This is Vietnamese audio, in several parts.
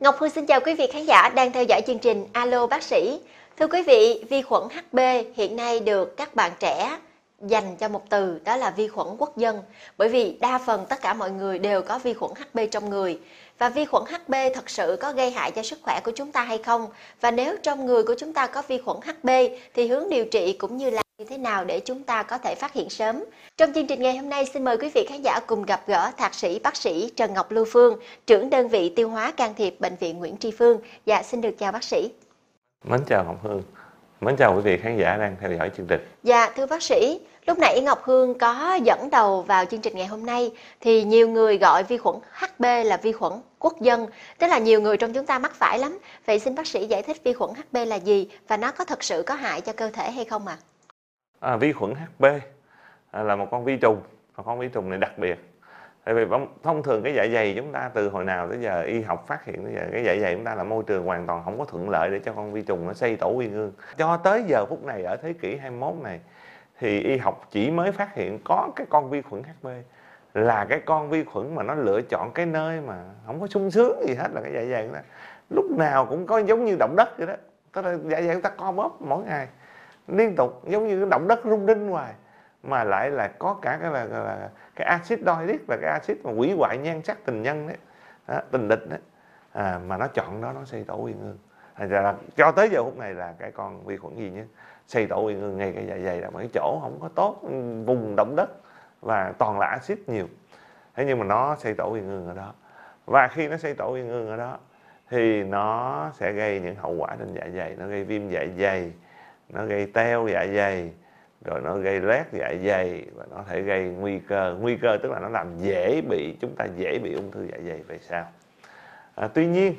Ngọc Hương xin chào quý vị khán giả đang theo dõi chương trình Alo bác sĩ. Thưa quý vị, vi khuẩn HB hiện nay được các bạn trẻ dành cho một từ đó là vi khuẩn quốc dân. Bởi vì đa phần tất cả mọi người đều có vi khuẩn HB trong người. Và vi khuẩn HB thật sự có gây hại cho sức khỏe của chúng ta hay không? Và nếu trong người của chúng ta có vi khuẩn HB thì hướng điều trị cũng như là như thế nào để chúng ta có thể phát hiện sớm. Trong chương trình ngày hôm nay xin mời quý vị khán giả cùng gặp gỡ thạc sĩ bác sĩ Trần Ngọc Lưu Phương, trưởng đơn vị tiêu hóa can thiệp bệnh viện Nguyễn Tri Phương. Dạ xin được chào bác sĩ. Mến chào Ngọc Hương. Mến chào quý vị khán giả đang theo dõi chương trình. Dạ thưa bác sĩ, lúc nãy Ngọc Hương có dẫn đầu vào chương trình ngày hôm nay thì nhiều người gọi vi khuẩn HB là vi khuẩn quốc dân, tức là nhiều người trong chúng ta mắc phải lắm. Vậy xin bác sĩ giải thích vi khuẩn HB là gì và nó có thật sự có hại cho cơ thể hay không ạ? À? À, vi khuẩn HB à, là một con vi trùng, và con vi trùng này đặc biệt. Tại vì thông thường cái dạ dày chúng ta từ hồi nào tới giờ y học phát hiện tới giờ cái dạ dày chúng ta là môi trường hoàn toàn không có thuận lợi để cho con vi trùng nó xây tổ uyên ương. Cho tới giờ phút này ở thế kỷ 21 này thì y học chỉ mới phát hiện có cái con vi khuẩn HB là cái con vi khuẩn mà nó lựa chọn cái nơi mà không có sung sướng gì hết là cái dạ dày đó lúc nào cũng có giống như động đất vậy đó tức là dạ dày chúng ta co bóp mỗi ngày liên tục giống như cái động đất rung rinh hoài mà lại là có cả cái là, là cái axit doiric là cái axit mà hủy hoại nhan sắc tình nhân đấy đó, tình địch đấy. À, mà nó chọn đó nó xây tổ uyên ương. À, là, cho tới giờ phút này là cái con vi khuẩn gì nhé xây tổ uyên ương ngay cái dạ dày là một cái chỗ không có tốt vùng động đất và toàn là axit nhiều. Thế nhưng mà nó xây tổ uyên ương ở đó. Và khi nó xây tổ uyên ương ở đó thì nó sẽ gây những hậu quả trên dạ dày nó gây viêm dạ dày nó gây teo dạ dày rồi nó gây loét dạ dày và nó thể gây nguy cơ. Nguy cơ tức là nó làm dễ bị chúng ta dễ bị ung thư dạ dày về sau à, tuy nhiên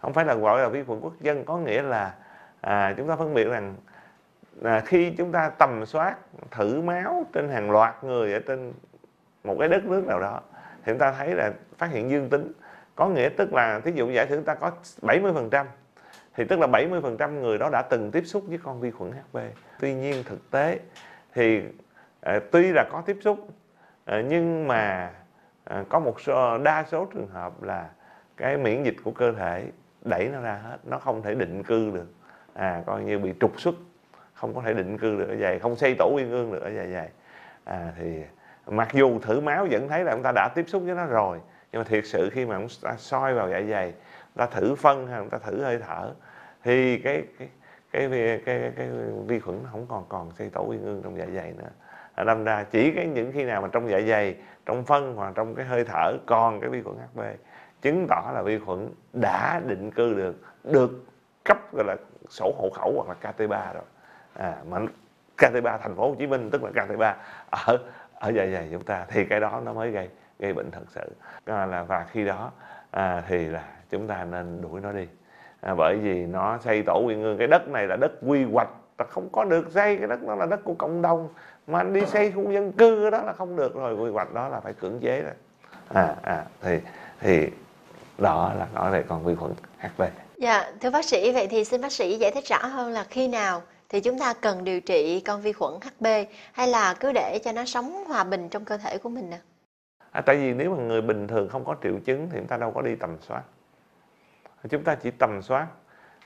không phải là gọi là vi khuẩn quốc dân có nghĩa là à, chúng ta phân biệt rằng là khi chúng ta tầm soát thử máu trên hàng loạt người ở trên một cái đất nước nào đó thì chúng ta thấy là phát hiện dương tính. Có nghĩa tức là thí dụ giả sử chúng ta có 70% thì tức là 70% người đó đã từng tiếp xúc với con vi khuẩn HB. Tuy nhiên thực tế thì à, tuy là có tiếp xúc à, nhưng mà à, có một số đa số trường hợp là cái miễn dịch của cơ thể đẩy nó ra hết, nó không thể định cư được. À coi như bị trục xuất, không có thể định cư được ở dày, không xây tổ uyên ương được ở dạ dày. À thì mặc dù thử máu vẫn thấy là chúng ta đã tiếp xúc với nó rồi nhưng mà thiệt sự khi mà chúng ta soi vào dạ dày ta thử phân hay ta thử hơi thở thì cái cái cái cái, cái, cái vi khuẩn không còn còn xây tổ uyên ương trong dạ dày nữa. À, đâm ra chỉ cái những khi nào mà trong dạ dày trong phân hoặc trong cái hơi thở còn cái vi khuẩn hp chứng tỏ là vi khuẩn đã định cư được được cấp gọi là sổ hộ khẩu hoặc là KT3 rồi. À, mà KT3 thành phố Hồ Chí Minh tức là KT3 ở ở dạ dày chúng ta thì cái đó nó mới gây gây bệnh thật sự. À, là và khi đó à, thì là chúng ta nên đuổi nó đi. À, bởi vì nó xây tổ uyên ương cái đất này là đất quy hoạch ta không có được xây cái đất đó là đất của cộng đồng. Mà anh đi xây khu dân cư đó là không được rồi quy hoạch đó là phải cưỡng chế rồi à à thì thì đó là nói về con vi khuẩn HB dạ thưa bác sĩ vậy thì xin bác sĩ giải thích rõ hơn là khi nào thì chúng ta cần điều trị con vi khuẩn HB hay là cứ để cho nó sống hòa bình trong cơ thể của mình nè à, tại vì nếu mà người bình thường không có triệu chứng thì chúng ta đâu có đi tầm soát chúng ta chỉ tầm soát.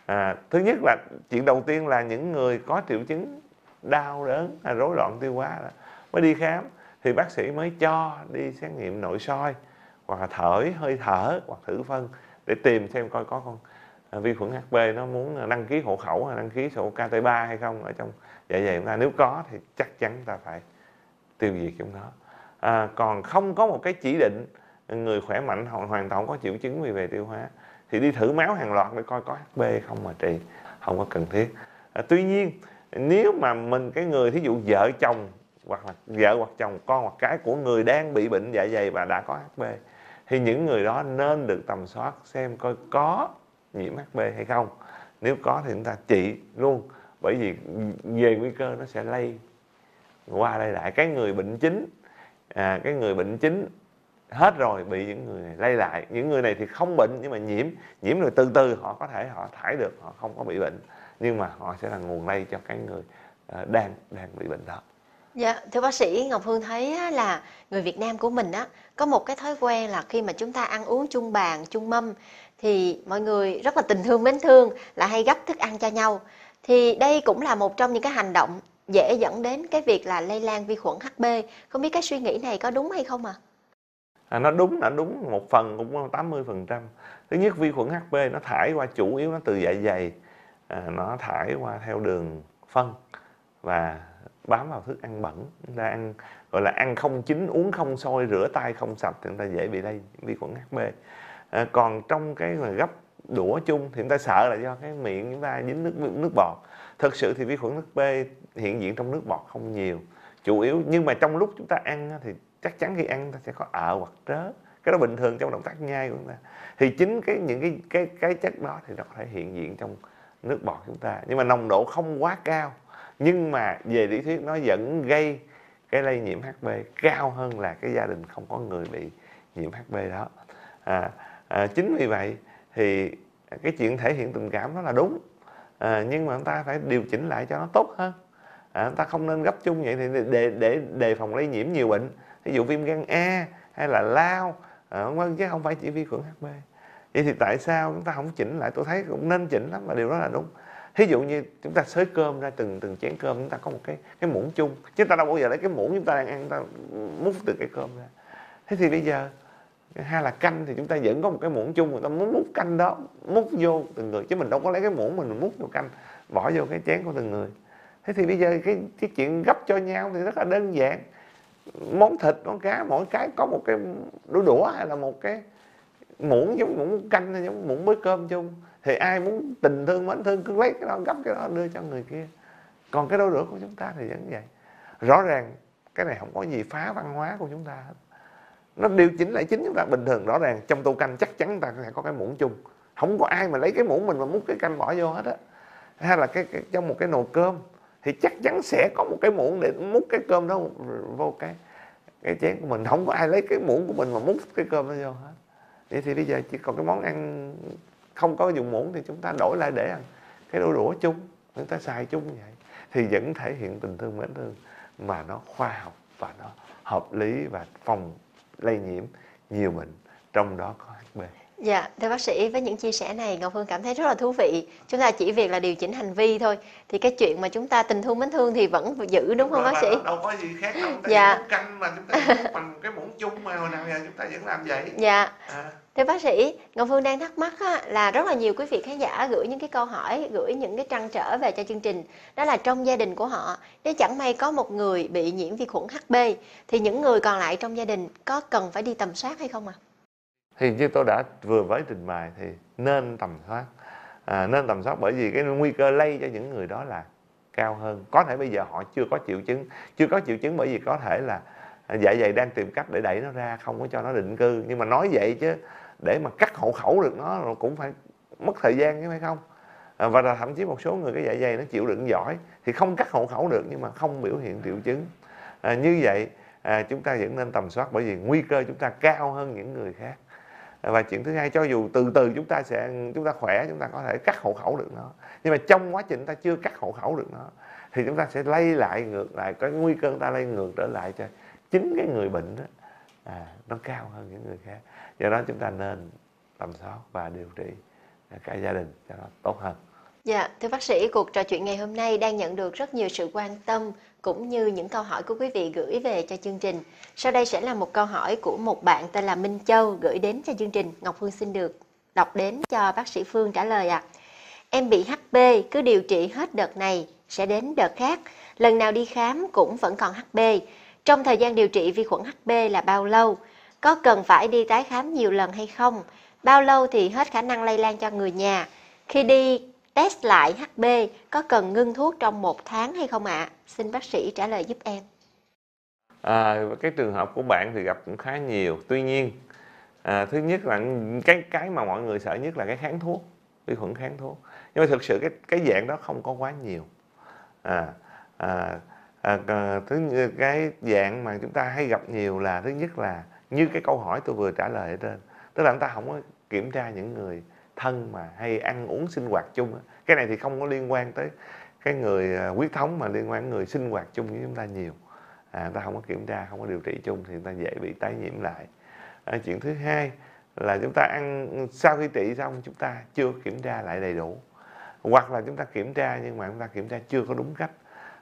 À, thứ nhất là chuyện đầu tiên là những người có triệu chứng đau đớn hay rối loạn tiêu hóa đó, mới đi khám. Thì bác sĩ mới cho đi xét nghiệm nội soi hoặc là thở hơi thở hoặc thử phân để tìm xem coi có con à, vi khuẩn HB nó muốn đăng ký hộ khẩu hay đăng ký sổ KT3 hay không ở trong dạ dày chúng ta. Nếu có thì chắc chắn ta phải tiêu diệt chúng nó. À, còn không có một cái chỉ định người khỏe mạnh hoàn toàn không có triệu chứng gì về tiêu hóa thì đi thử máu hàng loạt để coi có HB không mà trị không có cần thiết. À, tuy nhiên nếu mà mình cái người thí dụ vợ chồng hoặc là vợ hoặc chồng con hoặc cái của người đang bị bệnh dạ dày và đã có HB thì những người đó nên được tầm soát xem coi có nhiễm HB hay không. Nếu có thì chúng ta trị luôn bởi vì về nguy cơ nó sẽ lây qua đây lại. Cái người bệnh chính à, cái người bệnh chính hết rồi bị những người này lây lại những người này thì không bệnh nhưng mà nhiễm nhiễm rồi từ từ họ có thể họ thải được họ không có bị bệnh nhưng mà họ sẽ là nguồn lây cho cái người ờ, đang đang bị bệnh đó Dạ, thưa bác sĩ Ngọc Hương thấy là người Việt Nam của mình á có một cái thói quen là khi mà chúng ta ăn uống chung bàn, chung mâm thì mọi người rất là tình thương mến thương là hay gấp thức ăn cho nhau. Thì đây cũng là một trong những cái hành động dễ dẫn đến cái việc là lây lan vi khuẩn HB. Không biết cái suy nghĩ này có đúng hay không ạ? À? À, nó đúng là đúng một phần cũng 80 phần trăm. Thứ nhất vi khuẩn hp nó thải qua chủ yếu nó từ dạ dày à, nó thải qua theo đường phân và bám vào thức ăn bẩn. Chúng ta ăn gọi là ăn không chín uống không sôi rửa tay không sạch thì chúng ta dễ bị lây vi khuẩn hp à, còn trong cái là gấp đũa chung thì chúng ta sợ là do cái miệng chúng ta dính nước nước bọt. Thực sự thì vi khuẩn hp hiện diện trong nước bọt không nhiều chủ yếu. Nhưng mà trong lúc chúng ta ăn thì chắc chắn khi ăn ta sẽ có ợ hoặc trớ cái đó bình thường trong động tác nhai của chúng ta. Thì chính cái những cái cái cái chất đó thì nó có thể hiện diện trong nước bọt chúng ta. Nhưng mà nồng độ không quá cao. Nhưng mà về lý thuyết nó vẫn gây cái lây nhiễm HB cao hơn là cái gia đình không có người bị nhiễm HB đó. À, à, chính vì vậy thì cái chuyện thể hiện tình cảm đó là đúng. À, nhưng mà chúng ta phải điều chỉnh lại cho nó tốt hơn. À, chúng ta không nên gấp chung vậy thì để để đề phòng lây nhiễm nhiều bệnh ví dụ viêm gan A hay là lao à, vân chứ không phải chỉ vi khuẩn HB vậy thì tại sao chúng ta không chỉnh lại? Tôi thấy cũng nên chỉnh lắm và điều đó là đúng. Ví dụ như chúng ta xới cơm ra từng từng chén cơm chúng ta có một cái cái muỗng chung. Chứ chúng ta đâu bao giờ lấy cái muỗng chúng ta đang ăn chúng ta múc từ cái cơm ra. Thế thì bây giờ hay là canh thì chúng ta vẫn có một cái muỗng chung người ta muốn múc canh đó múc vô từng người. Chứ mình đâu có lấy cái muỗng mình múc vô canh bỏ vô cái chén của từng người. Thế thì bây giờ cái, cái chuyện gấp cho nhau thì rất là đơn giản món thịt món cá mỗi cái có một cái đũa đũa hay là một cái muỗng giống muỗng canh hay giống muỗng mới cơm chung. Thì ai muốn tình thương mến thương cứ lấy cái đó gấp cái đó đưa cho người kia. Còn cái đôi đũa của chúng ta thì vẫn vậy. Rõ ràng cái này không có gì phá văn hóa của chúng ta hết. Nó điều chỉnh lại chính chúng ta bình thường rõ ràng. Trong tô canh chắc chắn ta sẽ có cái muỗng chung. Không có ai mà lấy cái muỗng mình mà múc cái canh bỏ vô hết á. Hay là cái, cái trong một cái nồi cơm thì chắc chắn sẽ có một cái muỗng để múc cái cơm đó vô cái. Cái chén của mình, không có ai lấy cái muỗng của mình mà múc cái cơm đó vô hết. Vậy thì bây giờ chỉ còn cái món ăn không có dùng muỗng thì chúng ta đổi lại để ăn. Cái đôi đũa chung, chúng ta xài chung vậy. Thì vẫn thể hiện tình thương mến thương mà nó khoa học và nó hợp lý và phòng lây nhiễm nhiều bệnh. Trong đó có Dạ, thưa bác sĩ với những chia sẻ này Ngọc Hương cảm thấy rất là thú vị. Chúng ta chỉ việc là điều chỉnh hành vi thôi. Thì cái chuyện mà chúng ta tình thương mến thương thì vẫn giữ đúng không bác sĩ? Đâu có gì khác đâu. Ta dạ. canh mà chúng ta bằng cái muỗng chung mà hồi nào giờ chúng ta vẫn làm vậy. Dạ. À. Thưa bác sĩ, Ngọc Phương đang thắc mắc á, là rất là nhiều quý vị khán giả gửi những cái câu hỏi, gửi những cái trăn trở về cho chương trình. Đó là trong gia đình của họ, nếu chẳng may có một người bị nhiễm vi khuẩn HB, thì những người còn lại trong gia đình có cần phải đi tầm soát hay không ạ? À? Thì như tôi đã vừa mới trình bày thì nên tầm soát. À, nên tầm soát bởi vì cái nguy cơ lây cho những người đó là cao hơn. Có thể bây giờ họ chưa có triệu chứng, chưa có triệu chứng bởi vì có thể là à, dạ dày đang tìm cách để đẩy nó ra không có cho nó định cư nhưng mà nói vậy chứ để mà cắt hộ khẩu được nó cũng phải mất thời gian chứ phải không à, và là thậm chí một số người cái dạ dày nó chịu đựng giỏi thì không cắt hộ khẩu được nhưng mà không biểu hiện triệu chứng à, như vậy à, chúng ta vẫn nên tầm soát bởi vì nguy cơ chúng ta cao hơn những người khác và chuyện thứ hai cho dù từ từ chúng ta sẽ chúng ta khỏe chúng ta có thể cắt hộ khẩu được nó. Nhưng mà trong quá trình ta chưa cắt hộ khẩu được nó thì chúng ta sẽ lây lại ngược lại cái nguy cơ ta lây ngược trở lại cho chính cái người bệnh đó. À, nó cao hơn những người khác. Do đó chúng ta nên tầm soát và điều trị cả gia đình cho nó tốt hơn. Dạ, thưa bác sĩ, cuộc trò chuyện ngày hôm nay đang nhận được rất nhiều sự quan tâm cũng như những câu hỏi của quý vị gửi về cho chương trình. Sau đây sẽ là một câu hỏi của một bạn tên là Minh Châu gửi đến cho chương trình. Ngọc Phương xin được đọc đến cho bác sĩ Phương trả lời ạ. À. Em bị HB, cứ điều trị hết đợt này, sẽ đến đợt khác. Lần nào đi khám cũng vẫn còn HB. Trong thời gian điều trị vi khuẩn HB là bao lâu? Có cần phải đi tái khám nhiều lần hay không? Bao lâu thì hết khả năng lây lan cho người nhà? Khi đi test lại HB có cần ngưng thuốc trong một tháng hay không ạ? À? Xin bác sĩ trả lời giúp em. À, cái trường hợp của bạn thì gặp cũng khá nhiều. Tuy nhiên, à, thứ nhất là cái cái mà mọi người sợ nhất là cái kháng thuốc, vi khuẩn kháng thuốc. Nhưng mà thực sự cái cái dạng đó không có quá nhiều. À, à, à, à thứ cái dạng mà chúng ta hay gặp nhiều là thứ nhất là như cái câu hỏi tôi vừa trả lời ở trên tức là chúng ta không có kiểm tra những người thân mà hay ăn uống sinh hoạt chung cái này thì không có liên quan tới cái người à, huyết thống mà liên quan người sinh hoạt chung với chúng ta nhiều. À, ta không có kiểm tra không có điều trị chung thì ta dễ bị tái nhiễm lại. À, chuyện thứ hai là chúng ta ăn sau khi trị xong chúng ta chưa kiểm tra lại đầy đủ. Hoặc là chúng ta kiểm tra nhưng mà chúng ta kiểm tra chưa có đúng cách.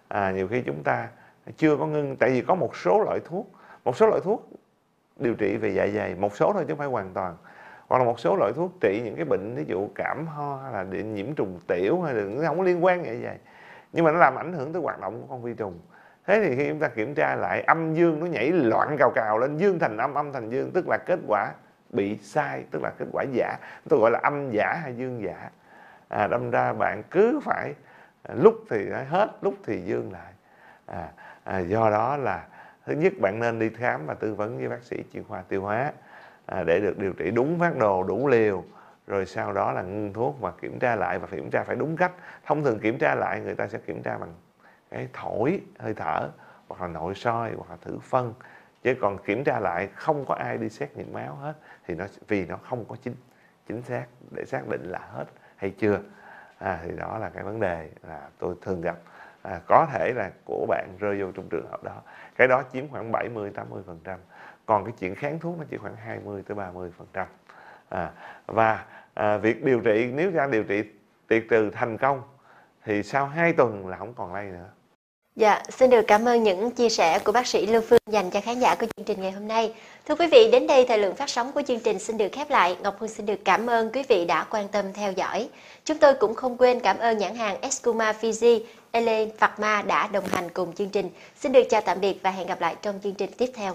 À, nhiều khi chúng ta chưa có ngưng tại vì có một số loại thuốc một số loại thuốc điều trị về dạ dày một số thôi chứ không phải hoàn toàn hoặc là một số loại thuốc trị những cái bệnh ví dụ cảm ho hay là điện nhiễm trùng tiểu hay là nó không có liên quan vậy vậy. Nhưng mà nó làm ảnh hưởng tới hoạt động của con vi trùng. Thế thì khi chúng ta kiểm tra lại âm dương nó nhảy loạn cào cào lên dương thành âm âm thành dương tức là kết quả bị sai tức là kết quả giả. Tôi gọi là âm giả hay dương giả. À, đâm ra bạn cứ phải à, lúc thì hết lúc thì dương lại. À, à, do đó là thứ nhất bạn nên đi khám và tư vấn với bác sĩ chuyên khoa tiêu hóa à, để được điều trị đúng phát đồ đủ liều rồi sau đó là ngưng thuốc và kiểm tra lại và kiểm tra phải đúng cách. Thông thường kiểm tra lại người ta sẽ kiểm tra bằng cái thổi hơi thở hoặc là nội soi hoặc là thử phân. Chứ còn kiểm tra lại không có ai đi xét nghiệm máu hết thì nó vì nó không có chính chính xác để xác định là hết hay chưa. À, thì đó là cái vấn đề là tôi thường gặp. À, có thể là của bạn rơi vô trong trường hợp đó. Cái đó chiếm khoảng 70 80 phần trăm còn cái chuyện kháng thuốc nó chỉ khoảng 20 tới 30 phần trăm à, và à, việc điều trị nếu ra điều trị tiệt trừ thành công thì sau 2 tuần là không còn lây nữa Dạ, xin được cảm ơn những chia sẻ của bác sĩ Lưu Phương dành cho khán giả của chương trình ngày hôm nay. Thưa quý vị, đến đây thời lượng phát sóng của chương trình xin được khép lại. Ngọc Hương xin được cảm ơn quý vị đã quan tâm theo dõi. Chúng tôi cũng không quên cảm ơn nhãn hàng Escuma Fiji, Elen Pharma đã đồng hành cùng chương trình. Xin được chào tạm biệt và hẹn gặp lại trong chương trình tiếp theo.